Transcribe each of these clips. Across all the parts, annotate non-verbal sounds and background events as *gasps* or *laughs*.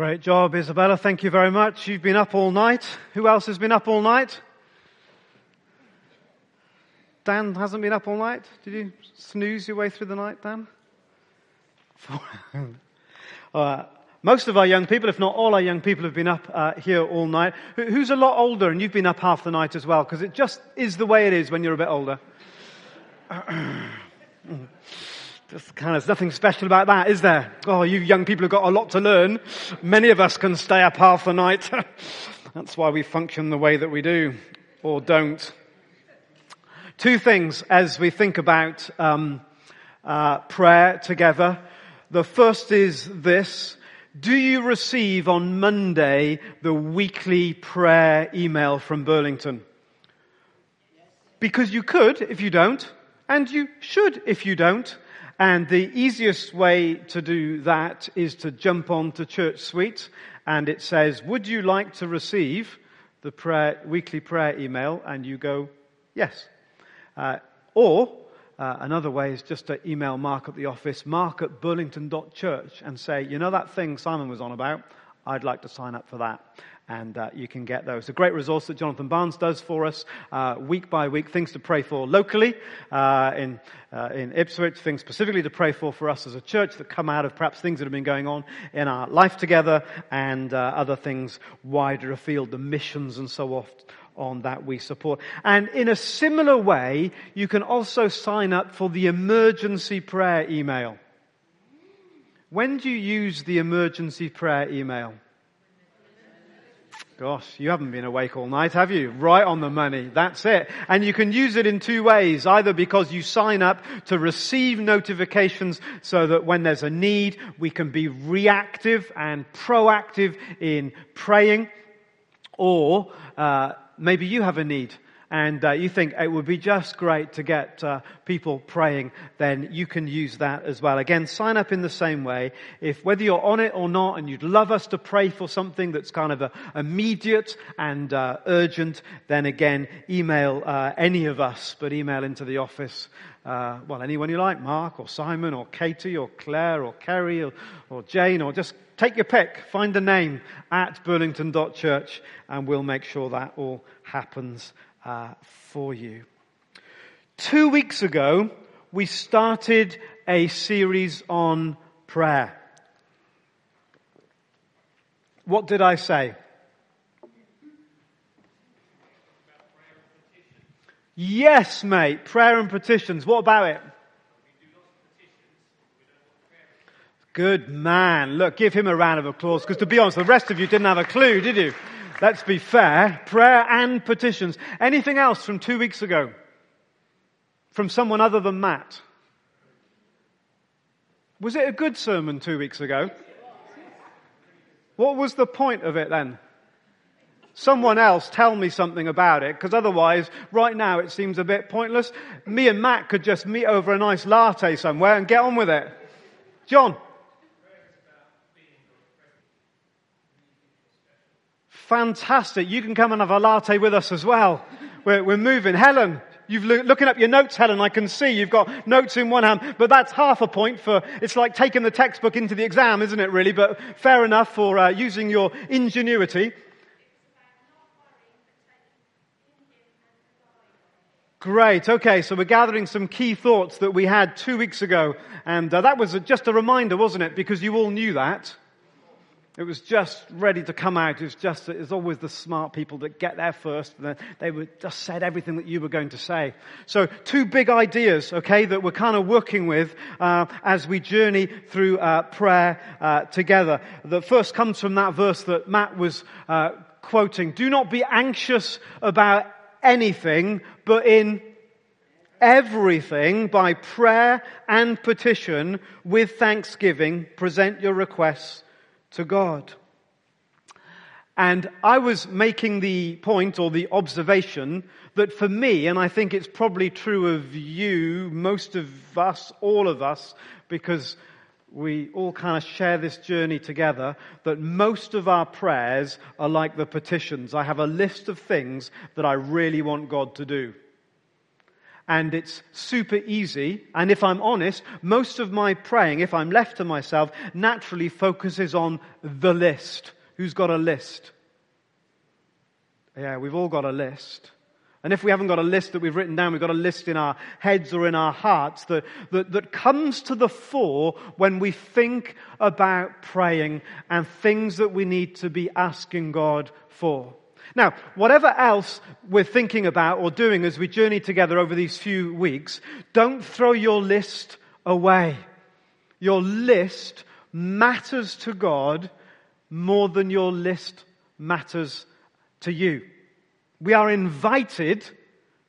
Great job, Isabella. Thank you very much. You've been up all night. Who else has been up all night? Dan hasn't been up all night. Did you snooze your way through the night, Dan? *laughs* uh, most of our young people, if not all our young people, have been up uh, here all night. Who's a lot older and you've been up half the night as well? Because it just is the way it is when you're a bit older. *clears throat* Just kind of, there's nothing special about that, is there? Oh, you young people have got a lot to learn. Many of us can stay up half the night. *laughs* That's why we function the way that we do, or don't. Two things as we think about um, uh, prayer together. The first is this. Do you receive on Monday the weekly prayer email from Burlington? Because you could if you don't, and you should if you don't. And the easiest way to do that is to jump on to Church Suite and it says, would you like to receive the prayer, weekly prayer email? And you go, yes. Uh, or uh, another way is just to email Mark at the office, mark at burlington.church and say, you know that thing Simon was on about? I'd like to sign up for that and uh, you can get those. A great resource that Jonathan Barnes does for us uh, week by week, things to pray for locally uh, in, uh, in Ipswich, things specifically to pray for for us as a church that come out of perhaps things that have been going on in our life together and uh, other things wider afield, the missions and so on on that we support. And in a similar way, you can also sign up for the emergency prayer email. When do you use the emergency prayer email? Gosh, you haven't been awake all night, have you? Right on the money. That's it. And you can use it in two ways. Either because you sign up to receive notifications so that when there's a need, we can be reactive and proactive in praying. Or uh, maybe you have a need and uh, you think it would be just great to get uh, people praying, then you can use that as well. Again, sign up in the same way. If whether you're on it or not, and you'd love us to pray for something that's kind of a, immediate and uh, urgent, then again, email uh, any of us, but email into the office. Uh, well, anyone you like, Mark or Simon or Katie or Claire or Kerry or, or Jane or just take your pick, find a name at burlington.church and we'll make sure that all happens uh, for you. Two weeks ago, we started a series on prayer. What did I say? Yes, mate. Prayer and petitions. What about it? Good man. Look, give him a round of applause because to be honest, the rest of you didn't have a clue, did you? Let's be fair. Prayer and petitions. Anything else from two weeks ago? From someone other than Matt? Was it a good sermon two weeks ago? What was the point of it then? Someone else tell me something about it, because otherwise, right now it seems a bit pointless. Me and Matt could just meet over a nice latte somewhere and get on with it. John? Fantastic. You can come and have a latte with us as well. We're, we're moving. Helen, you've lo- looking up your notes, Helen. I can see you've got notes in one hand, but that's half a point for, it's like taking the textbook into the exam, isn't it really? But fair enough for uh, using your ingenuity. Great. Okay, so we're gathering some key thoughts that we had two weeks ago, and uh, that was just a reminder, wasn't it? Because you all knew that. It was just ready to come out. It was just, it's always the smart people that get there first. And they were just said everything that you were going to say. So two big ideas, okay, that we're kind of working with, uh, as we journey through, uh, prayer, uh, together. The first comes from that verse that Matt was, uh, quoting. Do not be anxious about anything, but in everything by prayer and petition with thanksgiving present your requests to God. And I was making the point or the observation that for me, and I think it's probably true of you, most of us, all of us, because we all kind of share this journey together, that most of our prayers are like the petitions. I have a list of things that I really want God to do. And it's super easy. And if I'm honest, most of my praying, if I'm left to myself, naturally focuses on the list. Who's got a list? Yeah, we've all got a list. And if we haven't got a list that we've written down, we've got a list in our heads or in our hearts that, that, that comes to the fore when we think about praying and things that we need to be asking God for. Now, whatever else we're thinking about or doing as we journey together over these few weeks, don't throw your list away. Your list matters to God more than your list matters to you. We are invited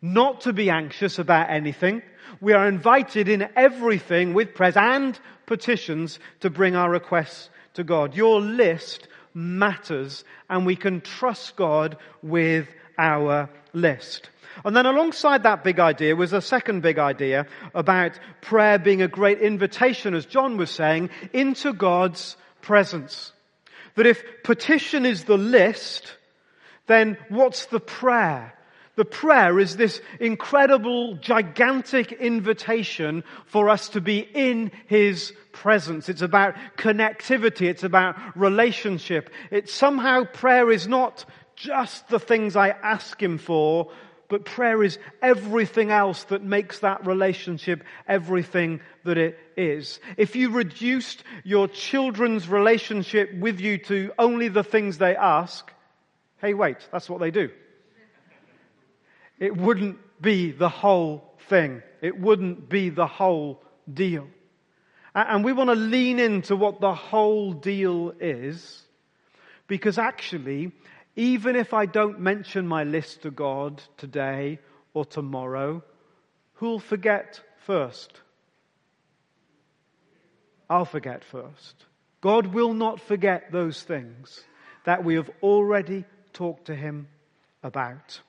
not to be anxious about anything. We are invited in everything with prayers and petitions to bring our requests to God. Your list matters and we can trust God with our list. And then alongside that big idea was a second big idea about prayer being a great invitation, as John was saying, into God's presence. That if petition is the list, then what's the prayer? The prayer is this incredible, gigantic invitation for us to be in His presence. It's about connectivity. It's about relationship. It's somehow prayer is not just the things I ask Him for, but prayer is everything else that makes that relationship everything that it is. If you reduced your children's relationship with you to only the things they ask, Hey, wait, that's what they do. It wouldn't be the whole thing. It wouldn't be the whole deal. And we want to lean into what the whole deal is, because actually, even if I don't mention my list to God today or tomorrow, who'll forget first? I'll forget first. God will not forget those things that we have already talked to him about.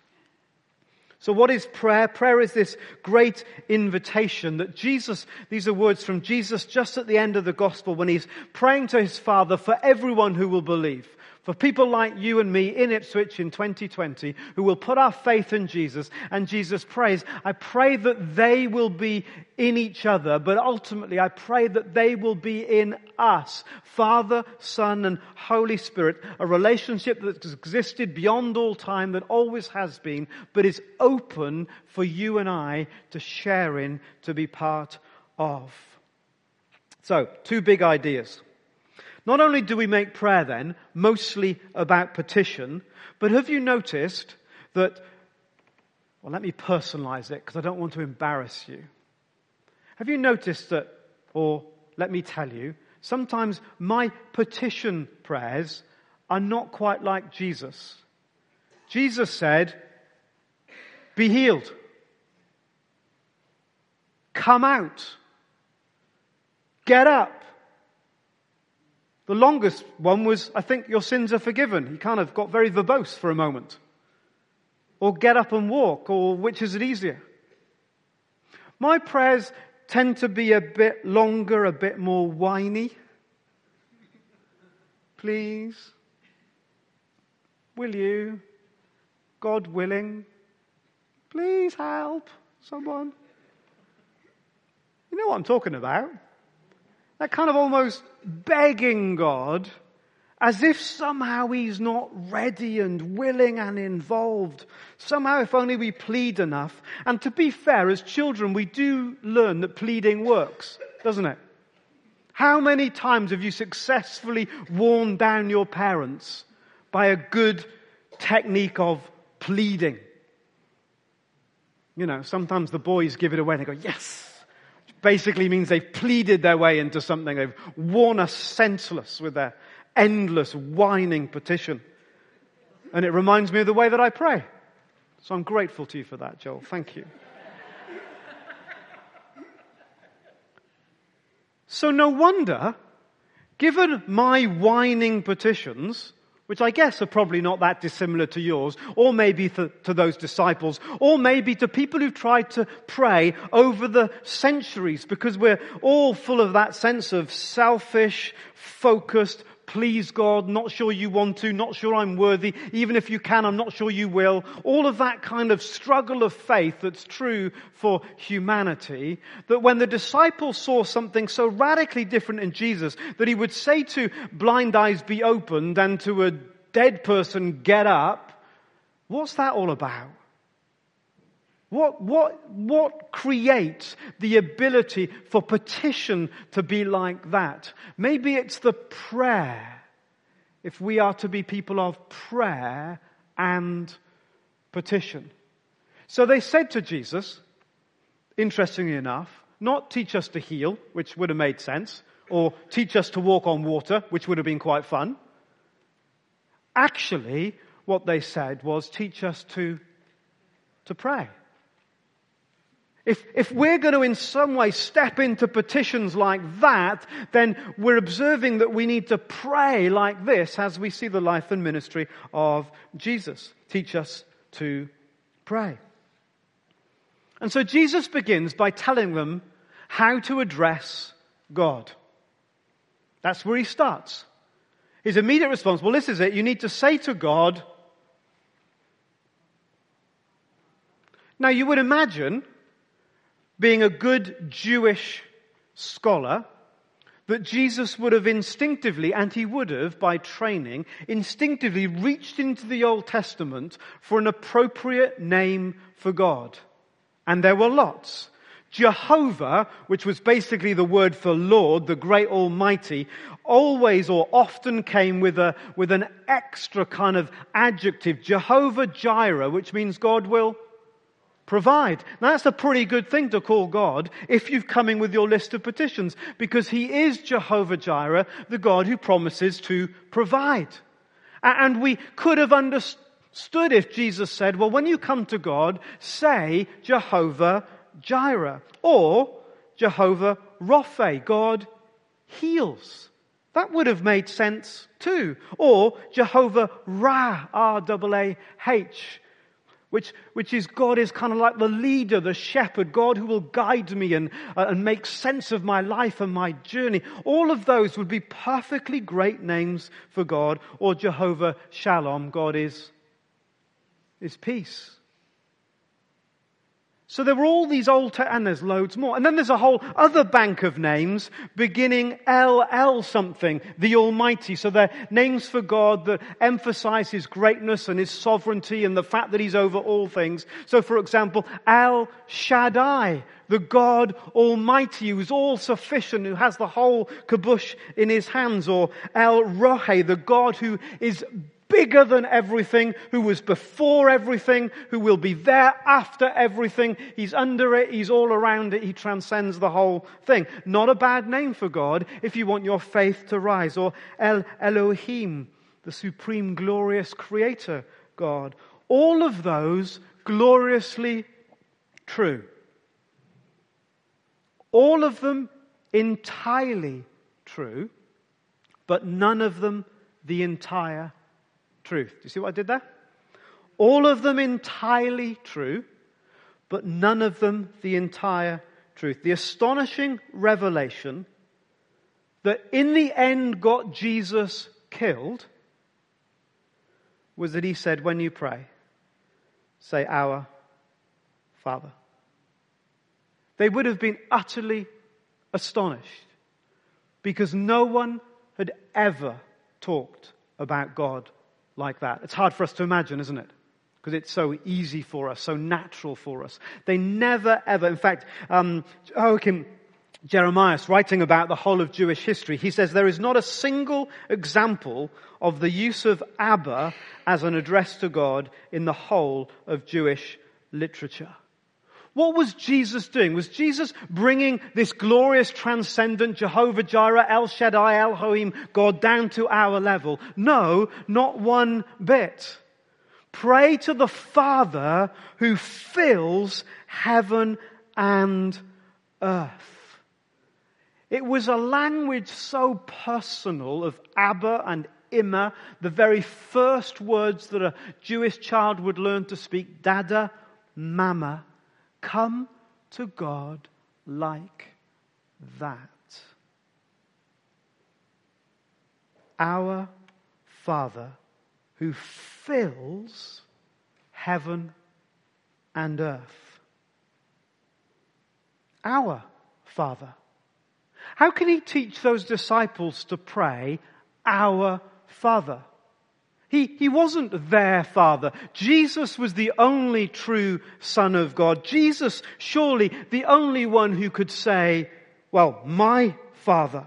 So what is prayer? Prayer is this great invitation that Jesus, these are words from Jesus just at the end of the gospel when he's praying to his Father for everyone who will believe. For people like you and me in Ipswich in 2020 who will put our faith in Jesus and Jesus prays, I pray that they will be in each other, but ultimately I pray that they will be in us. Father, Son, and Holy Spirit, a relationship that has existed beyond all time, that always has been, but is open for you and I to share in, to be part of. So, two big ideas. Not only do we make prayer then mostly about petition, but have you noticed that, well, let me personalize it because I don't want to embarrass you. Have you noticed that, or let me tell you, sometimes my petition prayers are not quite like Jesus. Jesus said, be healed. Come out. Get up. The longest one was, I think your sins are forgiven. He kind of got very verbose for a moment. Or get up and walk, or which is it easier? My prayers tend to be a bit longer, a bit more whiny. Please, will you, God willing, please help someone? You know what I'm talking about? That kind of almost begging God as if somehow he's not ready and willing and involved. Somehow if only we plead enough. And to be fair, as children, we do learn that pleading works, doesn't it? How many times have you successfully worn down your parents by a good technique of pleading? You know, sometimes the boys give it away and they go, yes, basically means they've pleaded their way into something. They've worn us senseless with their endless whining petition. And it reminds me of the way that I pray. So I'm grateful to you for that, Joel. Thank you. so no wonder, given my whining petitions, which I guess are probably not that dissimilar to yours, or maybe to, to, those disciples, or maybe to people who've tried to pray over the centuries, because we're all full of that sense of selfish, focused, please God, not sure you want to, not sure I'm worthy, even if you can, I'm not sure you will. All of that kind of struggle of faith that's true for humanity, that when the disciples saw something so radically different in Jesus, that he would say to blind eyes be opened and to a dead person get up, what's that all about? What, what, what creates the ability for petition to be like that? Maybe it's the prayer. If we are to be people of prayer and petition. So they said to Jesus, interestingly enough, not teach us to heal, which would have made sense, or teach us to walk on water, which would have been quite fun. Actually, what they said was teach us to, to pray. If, if we're going to in some way step into petitions like that, then we're observing that we need to pray like this as we see the life and ministry of Jesus. Teach us to pray. And so Jesus begins by telling them how to address God. That's where he starts. His immediate response, well, this is it. You need to say to God, now you would imagine being a good Jewish scholar, that Jesus would have instinctively, and he would have by training, instinctively reached into the Old Testament for an appropriate name for God. And there were lots. Jehovah, which was basically the word for Lord, the great Almighty, always or often came with a, with an extra kind of adjective, Jehovah Jireh, which means God will provide. Now, that's a pretty good thing to call God if you've come in with your list of petitions, because He is Jehovah Jireh, the God who promises to provide. And we could have understood if Jesus said, well, when you come to God, say Jehovah Jireh, or Jehovah Rapha, God heals. That would have made sense too. Or Jehovah Raah, R-A-A-H, which, which is God is kind of like the leader, the shepherd, God who will guide me and, uh, and make sense of my life and my journey. All of those would be perfectly great names for God, or Jehovah Shalom, God is, is peace. So there were all these old, te- and there's loads more. And then there's a whole other bank of names beginning LL something, the Almighty. So they're names for God that emphasize His greatness and His sovereignty and the fact that He's over all things. So for example, El Shaddai, the God Almighty who's all sufficient, who has the whole kabush in His hands. Or El Rohe, the God who is bigger than everything, who was before everything, who will be there after everything. He's under it, he's all around it, he transcends the whole thing. Not a bad name for God if you want your faith to rise. Or El Elohim, the supreme glorious creator God. All of those gloriously true. All of them entirely true, but none of them the entire truth. Do you see what I did there? All of them entirely true, but none of them the entire truth. The astonishing revelation that in the end got Jesus killed was that he said, when you pray, say, Our Father. They would have been utterly astonished because no one had ever talked about God like that. It's hard for us to imagine, isn't it? Because it's so easy for us, so natural for us. They never ever, in fact, um, Joachim Jeremias, writing about the whole of Jewish history, he says there is not a single example of the use of Abba as an address to God in the whole of Jewish literature. What was Jesus doing? Was Jesus bringing this glorious, transcendent Jehovah Jireh, El Shaddai, Elohim God down to our level? No, not one bit. Pray to the Father who fills heaven and earth. It was a language so personal of Abba and Imma, the very first words that a Jewish child would learn to speak, Dada, Mama, come to God like that. Our Father who fills heaven and earth. Our Father. How can he teach those disciples to pray, Our Father? He, he wasn't their father. Jesus was the only true son of God. Jesus, surely the only one who could say, well, my father.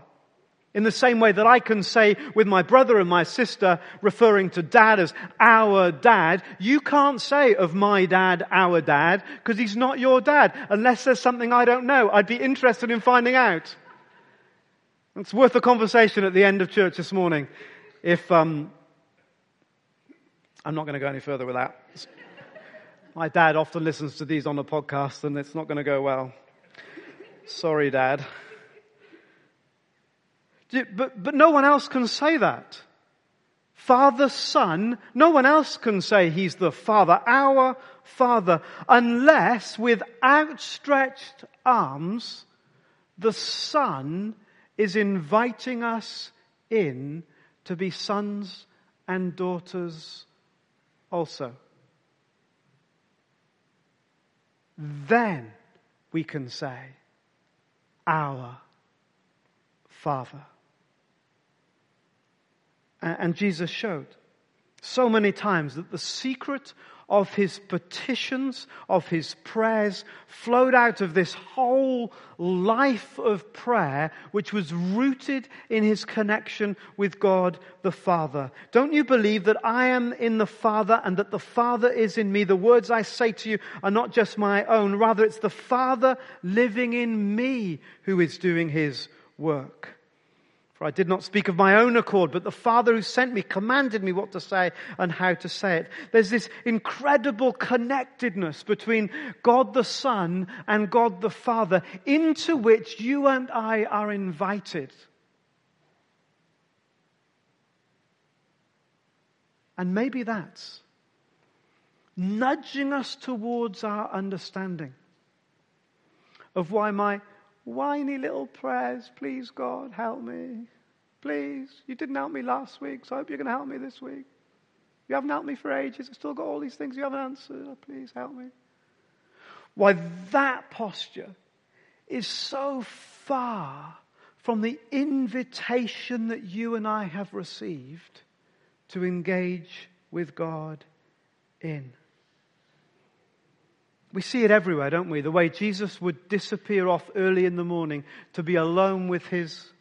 In the same way that I can say with my brother and my sister, referring to dad as our dad, you can't say of my dad, our dad, because he's not your dad, unless there's something I don't know. I'd be interested in finding out. It's worth a conversation at the end of church this morning. If, um, I'm not going to go any further with that. My dad often listens to these on the podcast and it's not going to go well. Sorry, dad. But, but no one else can say that. Father, Son, no one else can say he's the Father, our Father, unless with outstretched arms, the Son is inviting us in to be sons and daughters also. Then we can say, Our Father. And Jesus showed so many times that the secret of his petitions, of his prayers, flowed out of this whole life of prayer, which was rooted in his connection with God the Father. Don't you believe that I am in the Father and that the Father is in me? The words I say to you are not just my own, rather it's the Father living in me who is doing his work. I did not speak of my own accord, but the Father who sent me commanded me what to say and how to say it. There's this incredible connectedness between God the Son and God the Father into which you and I are invited. And maybe that's nudging us towards our understanding of why my whiny little prayers. Please, God, help me. Please. You didn't help me last week, so I hope you're going to help me this week. You haven't helped me for ages. I've still got all these things you haven't answered. Oh, please help me. Why, that posture is so far from the invitation that you and I have received to engage with God in. We see it everywhere, don't we? The way Jesus would disappear off early in the morning to be alone with his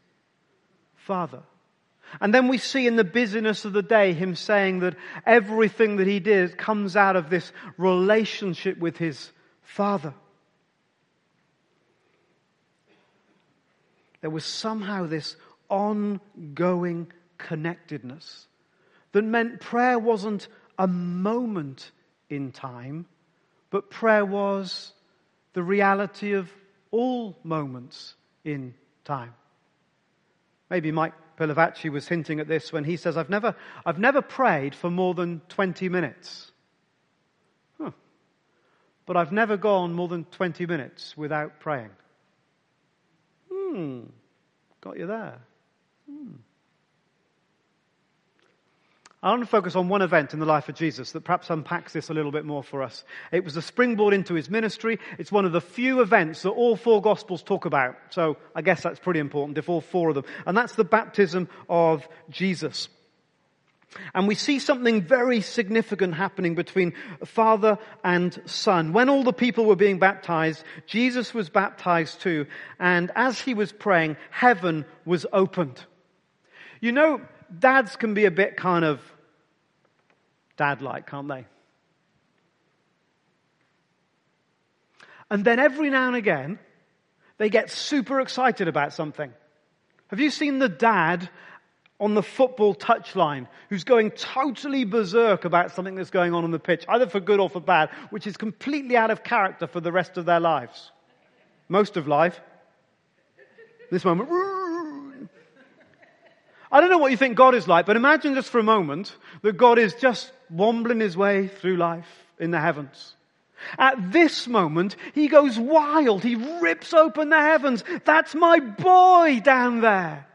Father. And then we see in the busyness of the day him saying that everything that he did comes out of this relationship with his Father. There was somehow this ongoing connectedness that meant prayer wasn't a moment in time, but prayer was the reality of all moments in time. Maybe Mike Pilavachi was hinting at this when he says, I've never, I've never prayed for more than 20 minutes. Huh. But I've never gone more than 20 minutes without praying. Hmm. Got you there. Hmm. I want to focus on one event in the life of Jesus that perhaps unpacks this a little bit more for us. It was a springboard into his ministry. It's one of the few events that all four gospels talk about. So I guess that's pretty important if all four of them. And that's the baptism of Jesus. And we see something very significant happening between father and son. When all the people were being baptized, Jesus was baptized too. And as he was praying, heaven was opened. You know, dads can be a bit kind of dad like, can't they? And then every now and again, they get super excited about something. Have you seen the dad on the football touchline who's going totally berserk about something that's going on on the pitch, either for good or for bad, which is completely out of character for the rest of their lives? Most of life. This moment, I don't know what you think God is like, but imagine just for a moment that God is just wombling his way through life in the heavens. At this moment, he goes wild. He rips open the heavens. That's my boy down there.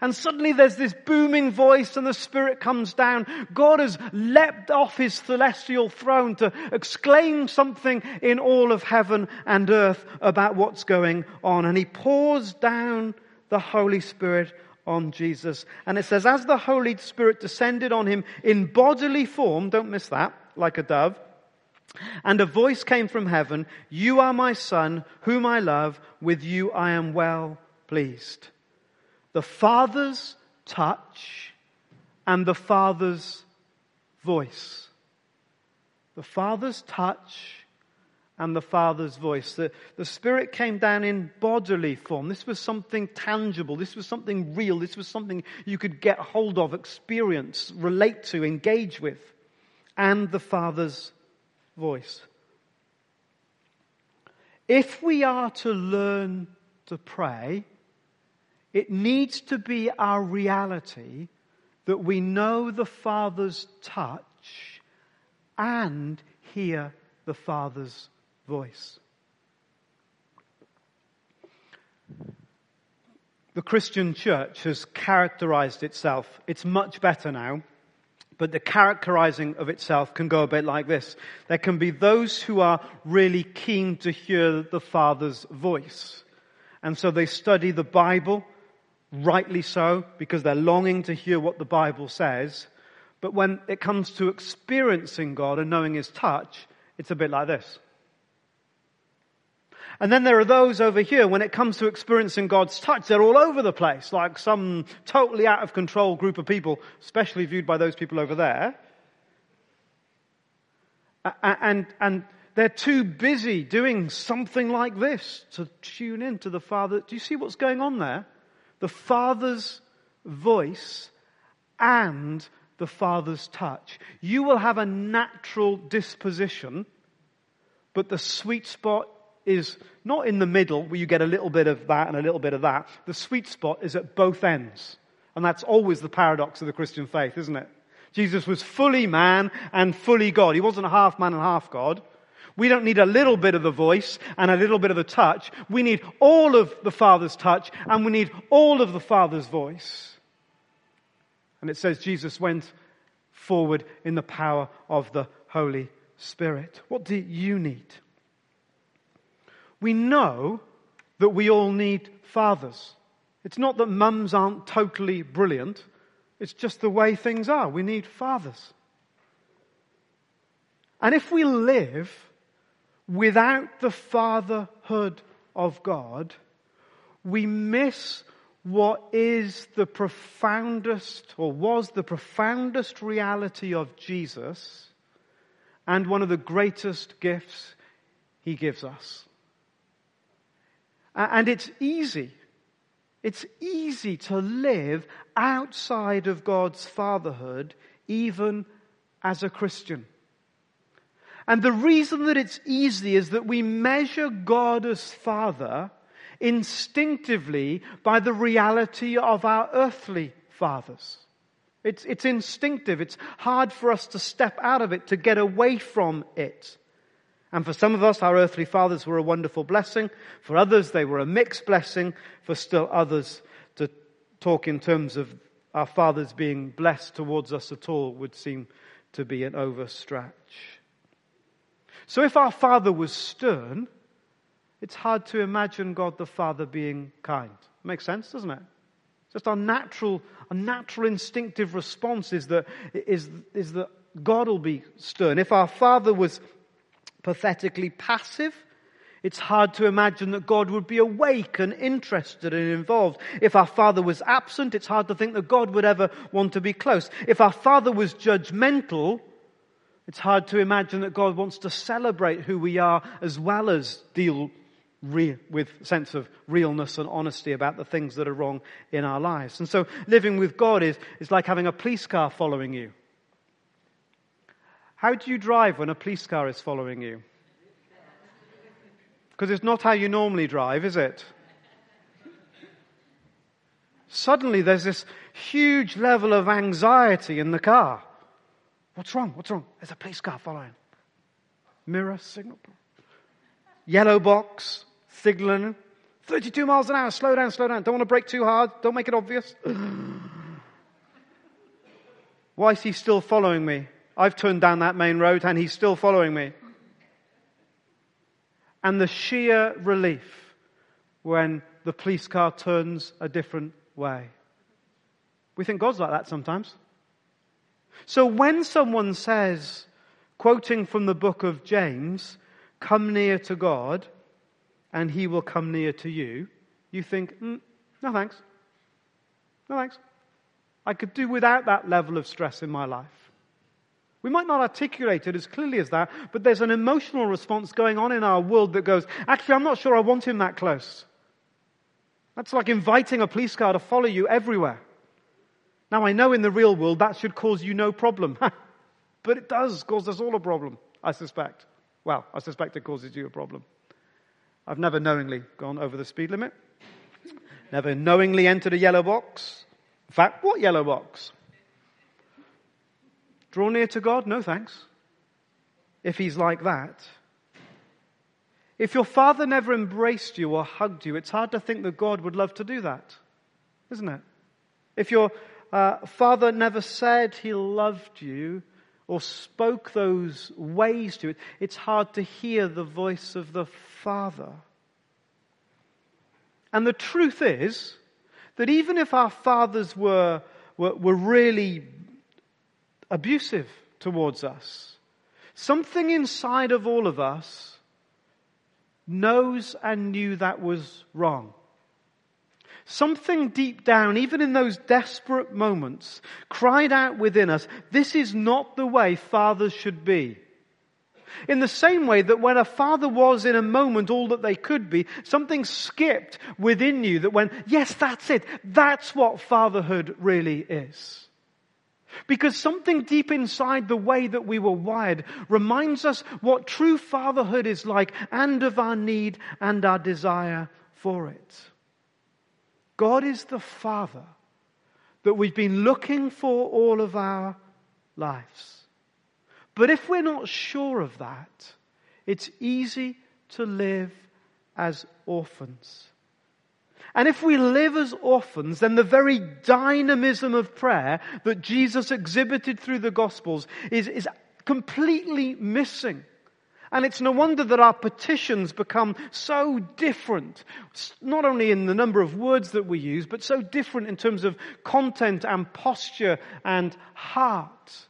And suddenly there's this booming voice and the Spirit comes down. God has leapt off his celestial throne to exclaim something in all of heaven and earth about what's going on. And he pours down the Holy Spirit on Jesus. And it says, as the Holy Spirit descended on him in bodily form, don't miss that, like a dove, and a voice came from heaven, You are my son, whom I love, with you I am well pleased. The Father's touch and the Father's voice. The Father's touch and the Father's voice. The, the Spirit came down in bodily form. This was something tangible. This was something real. This was something you could get hold of, experience, relate to, engage with. And the Father's voice. If we are to learn to pray, it needs to be our reality that we know the Father's touch and hear the Father's voice. The Christian church has characterized itself, it's much better now, but the characterizing of itself can go a bit like this. There can be those who are really keen to hear the Father's voice. And so they study the Bible, rightly so, because they're longing to hear what the Bible says. But when it comes to experiencing God and knowing His touch, it's a bit like this. And then there are those over here, when it comes to experiencing God's touch, they're all over the place, like some totally out of control group of people, especially viewed by those people over there. And, and they're too busy doing something like this to tune in to the Father. Do you see what's going on there? The Father's voice and the Father's touch. You will have a natural disposition, but the sweet spot is not in the middle where you get a little bit of that and a little bit of that. The sweet spot is at both ends. And that's always the paradox of the Christian faith, isn't it? Jesus was fully man and fully God. He wasn't a half man and half God. We don't need a little bit of the voice and a little bit of the touch. We need all of the Father's touch and we need all of the Father's voice. And it says Jesus went forward in the power of the Holy Spirit. What do you need? We know that we all need fathers. It's not that mums aren't totally brilliant. It's just the way things are. We need fathers. And if we live without the fatherhood of God, we miss what is the profoundest or was the profoundest reality of Jesus and one of the greatest gifts he gives us. And it's easy. It's easy to live outside of God's fatherhood, even as a Christian. And the reason that it's easy is that we measure God as Father instinctively by the reality of our earthly fathers. It's, it's instinctive. It's hard for us to step out of it, to get away from it. And for some of us, our earthly fathers were a wonderful blessing. For others, they were a mixed blessing. For still others, to talk in terms of our fathers being blessed towards us at all would seem to be an overstretch. So if our father was stern, it's hard to imagine God the Father being kind. Makes sense, doesn't it? Just our natural, our natural instinctive response is that, is, is that God will be stern. If our father was pathetically passive. It's hard to imagine that God would be awake and interested and involved. If our Father was absent, it's hard to think that God would ever want to be close. If our Father was judgmental, it's hard to imagine that God wants to celebrate who we are as well as deal with sense of realness and honesty about the things that are wrong in our lives. And so living with God is, is like having a police car following you. How do you drive when a police car is following you? Because it's not how you normally drive, is it? Suddenly there's this huge level of anxiety in the car. What's wrong? What's wrong? There's a police car following. Mirror signal. Yellow box, signaling. 32 miles an hour, slow down, slow down. Don't want to brake too hard. Don't make it obvious. *gasps* Why is he still following me? I've turned down that main road and he's still following me. And the sheer relief when the police car turns a different way. We think God's like that sometimes. So when someone says, quoting from the book of James, come near to God and he will come near to you, you think, mm, no thanks. No thanks. I could do without that level of stress in my life. We might not articulate it as clearly as that, but there's an emotional response going on in our world that goes, actually, I'm not sure I want him that close. That's like inviting a police car to follow you everywhere. Now, I know in the real world that should cause you no problem, *laughs* but it does cause us all a problem, I suspect. Well, I suspect it causes you a problem. I've never knowingly gone over the speed limit, never knowingly entered a yellow box. In fact, what yellow box? Draw near to God? No thanks. If He's like that. If your father never embraced you or hugged you, it's hard to think that God would love to do that, isn't it? If your uh, father never said he loved you or spoke those ways to you, it's hard to hear the voice of the Father. And the truth is that even if our fathers were, were, were really abusive towards us. Something inside of all of us knows and knew that was wrong. Something deep down, even in those desperate moments, cried out within us, this is not the way fathers should be. In the same way that when a father was in a moment all that they could be, something skipped within you that went, yes, that's it. That's what fatherhood really is. Because something deep inside the way that we were wired reminds us what true fatherhood is like and of our need and our desire for it. God is the Father that we've been looking for all of our lives. But if we're not sure of that, it's easy to live as orphans. And if we live as orphans, then the very dynamism of prayer that Jesus exhibited through the Gospels is, is completely missing. And it's no wonder that our petitions become so different, not only in the number of words that we use, but so different in terms of content and posture and heart.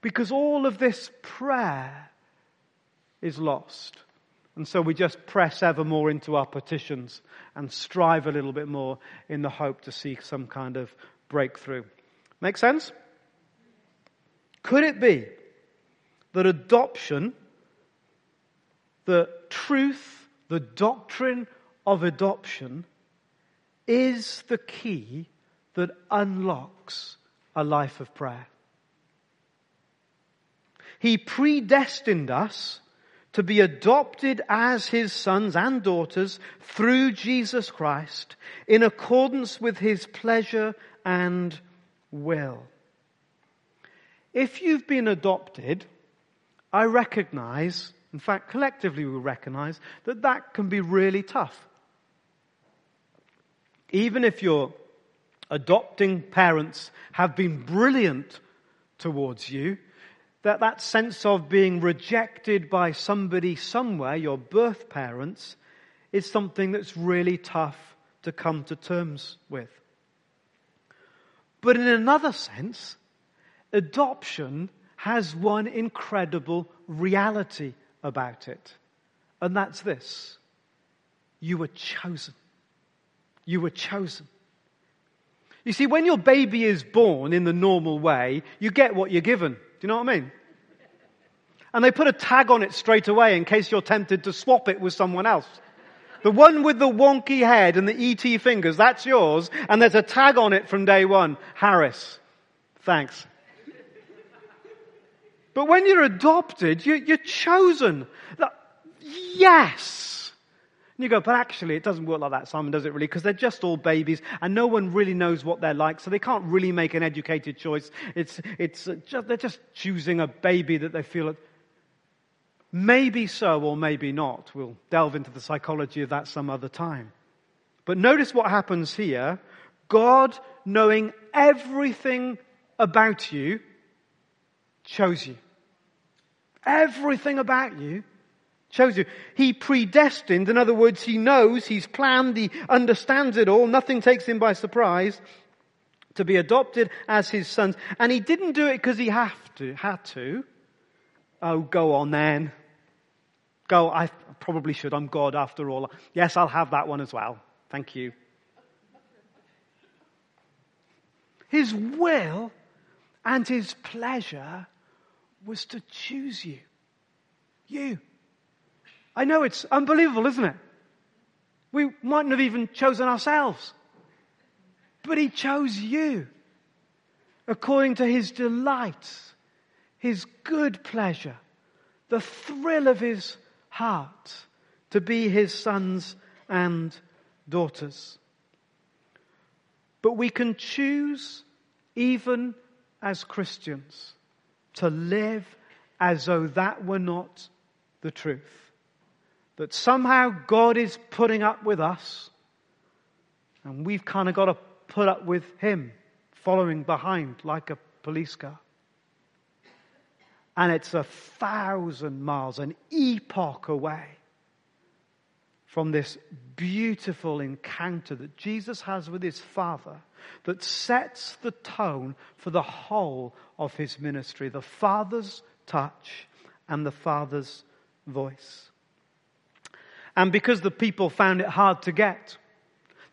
Because all of this prayer is lost. And so we just press ever more into our petitions and strive a little bit more in the hope to see some kind of breakthrough. Make sense? Could it be that adoption, the truth, the doctrine of adoption, is the key that unlocks a life of prayer? He predestined us to be adopted as his sons and daughters through Jesus Christ in accordance with his pleasure and will. If you've been adopted, I recognize, in fact, collectively we recognize, that that can be really tough. Even if your adopting parents have been brilliant towards you, that that sense of being rejected by somebody somewhere, your birth parents, is something that's really tough to come to terms with. But in another sense, adoption has one incredible reality about it. And that's this. You were chosen. You were chosen. You see, when your baby is born in the normal way, you get what you're given you know what I mean? And they put a tag on it straight away in case you're tempted to swap it with someone else. The one with the wonky head and the ET fingers, that's yours, and there's a tag on it from day one. Harris. Thanks. But when you're adopted, you, are chosen. Yes. And you go, but actually, it doesn't work like that, Simon, does it really? Because they're just all babies and no one really knows what they're like, so they can't really make an educated choice. It's, it's uh, just, they're just choosing a baby that they feel. Maybe so or maybe not. We'll delve into the psychology of that some other time. But notice what happens here. God, knowing everything about you, chose you. Everything about you Shows you. He predestined, in other words, he knows, he's planned, he understands it all, nothing takes him by surprise, to be adopted as his sons. And he didn't do it because he have to, had to. Oh, go on then. Go, I probably should, I'm God after all. Yes, I'll have that one as well. Thank you. His will and his pleasure was to choose you. You. I know it's unbelievable, isn't it? We mightn't have even chosen ourselves. But He chose you according to His delights, His good pleasure, the thrill of His heart to be His sons and daughters. But we can choose, even as Christians, to live as though that were not the truth that somehow God is putting up with us and we've kind of got to put up with Him following behind like a police car. And it's a thousand miles, an epoch away from this beautiful encounter that Jesus has with his Father that sets the tone for the whole of his ministry. The Father's touch and the Father's voice and because the people found it hard to get.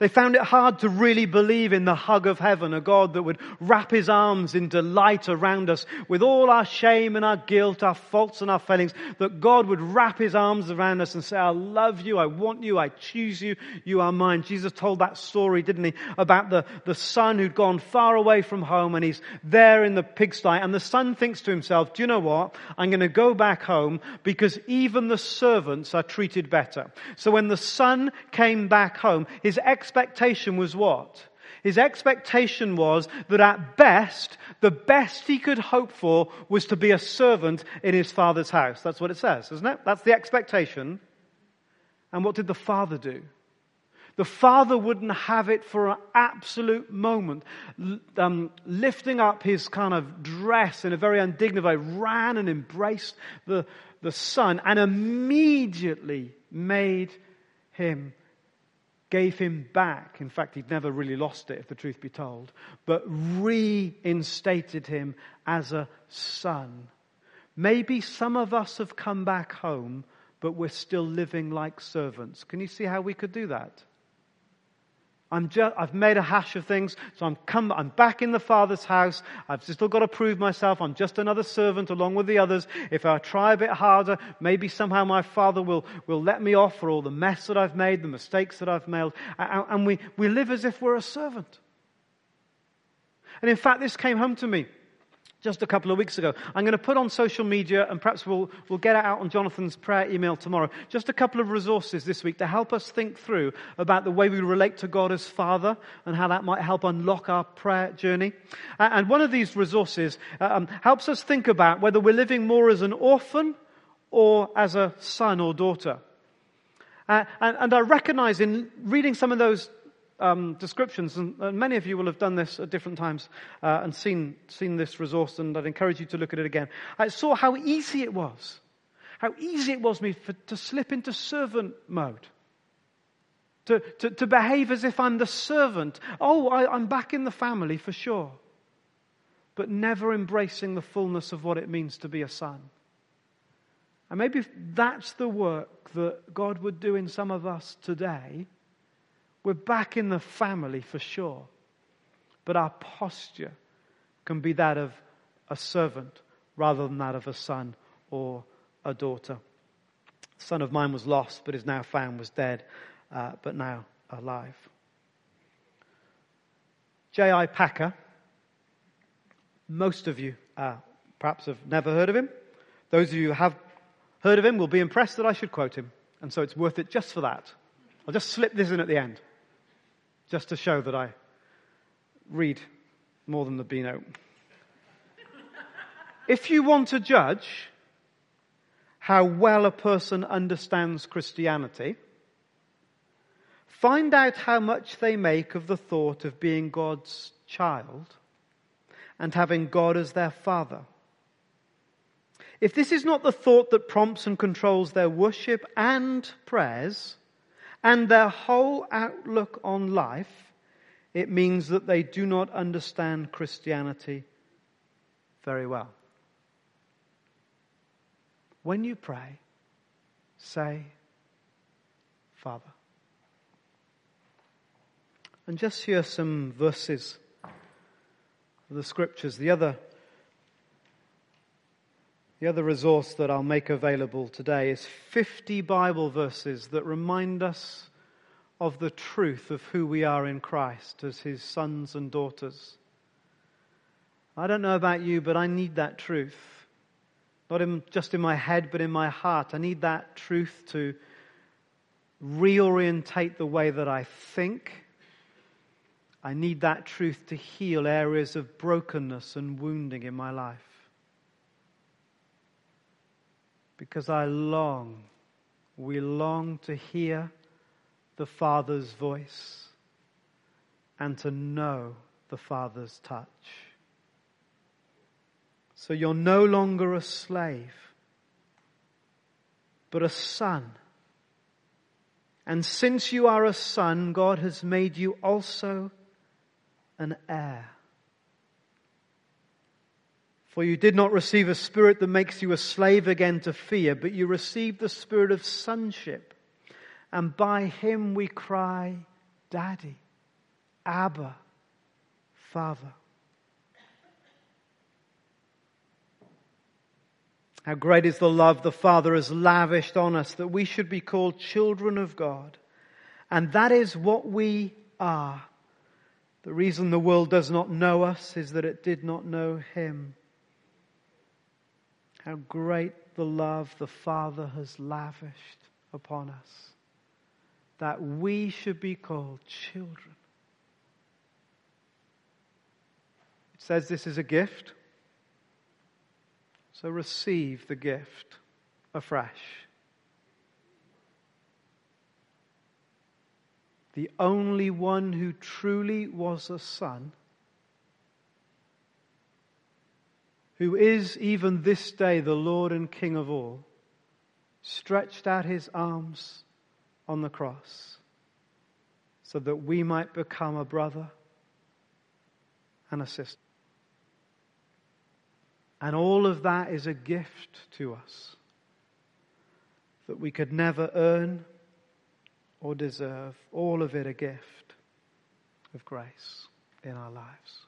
They found it hard to really believe in the hug of heaven, a God that would wrap his arms in delight around us with all our shame and our guilt, our faults and our failings, that God would wrap his arms around us and say, I love you, I want you, I choose you, you are mine. Jesus told that story, didn't he, about the, the son who'd gone far away from home and he's there in the pigsty and the son thinks to himself, do you know what? I'm going to go back home because even the servants are treated better. So when the son came back home, his ex expectation was what? His expectation was that at best, the best he could hope for was to be a servant in his father's house. That's what it says, isn't it? That's the expectation. And what did the father do? The father wouldn't have it for an absolute moment. Um, lifting up his kind of dress in a very undignified way, ran and embraced the, the son and immediately made him gave him back. In fact, he'd never really lost it, if the truth be told, but reinstated him as a son. Maybe some of us have come back home, but we're still living like servants. Can you see how we could do that? I'm just, I've made a hash of things, so I'm come, I'm back in the Father's house. I've still got to prove myself. I'm just another servant along with the others. If I try a bit harder, maybe somehow my Father will, will let me off for all the mess that I've made, the mistakes that I've made. And we, we live as if we're a servant. And in fact, this came home to me just a couple of weeks ago. I'm going to put on social media and perhaps we'll, we'll get it out on Jonathan's prayer email tomorrow. Just a couple of resources this week to help us think through about the way we relate to God as Father and how that might help unlock our prayer journey. And one of these resources uh, um, helps us think about whether we're living more as an orphan or as a son or daughter. Uh, and, and I recognize in reading some of those um, descriptions, and, and, many of you will have done this at different times uh, and seen, seen this resource, and I'd encourage you to look at it again. I saw how easy it was, how easy it was for me for, to slip into servant mode. To, to, to behave as if I'm the servant. Oh, I, I'm back in the family for sure. But never embracing the fullness of what it means to be a son. And maybe that's the work that God would do in some of us today we're back in the family for sure. But our posture can be that of a servant rather than that of a son or a daughter. A son of mine was lost, but is now found, was dead, uh, but now alive. J.I. Packer, most of you uh, perhaps have never heard of him. Those of you who have heard of him will be impressed that I should quote him. And so it's worth it just for that. I'll just slip this in at the end, just to show that I read more than the Beano. If you want to judge how well a person understands Christianity, find out how much they make of the thought of being God's child and having God as their father. If this is not the thought that prompts and controls their worship and prayers and their whole outlook on life, it means that they do not understand Christianity very well. When you pray, say, Father. And just hear some verses of the scriptures. The other, the other resource that I'll make available today is 50 Bible verses that remind us of the truth of who we are in Christ as his sons and daughters. I don't know about you, but I need that truth. Not in, just in my head, but in my heart. I need that truth to reorientate the way that I think. I need that truth to heal areas of brokenness and wounding in my life. Because I long, we long to hear the Father's voice and to know the Father's touch. So you're no longer a slave, but a son. And since you are a son, God has made you also an heir. For you did not receive a spirit that makes you a slave again to fear, but you received the spirit of sonship. And by him we cry, Daddy, Abba, Father. How great is the love the Father has lavished on us that we should be called children of God. And that is what we are. The reason the world does not know us is that it did not know Him. How great the love the Father has lavished upon us that we should be called children. It says this is a gift. So receive the gift afresh. The only one who truly was a son, who is even this day the Lord and King of all, stretched out his arms on the cross so that we might become a brother and a sister. And all of that is a gift to us that we could never earn or deserve. All of it a gift of grace in our lives.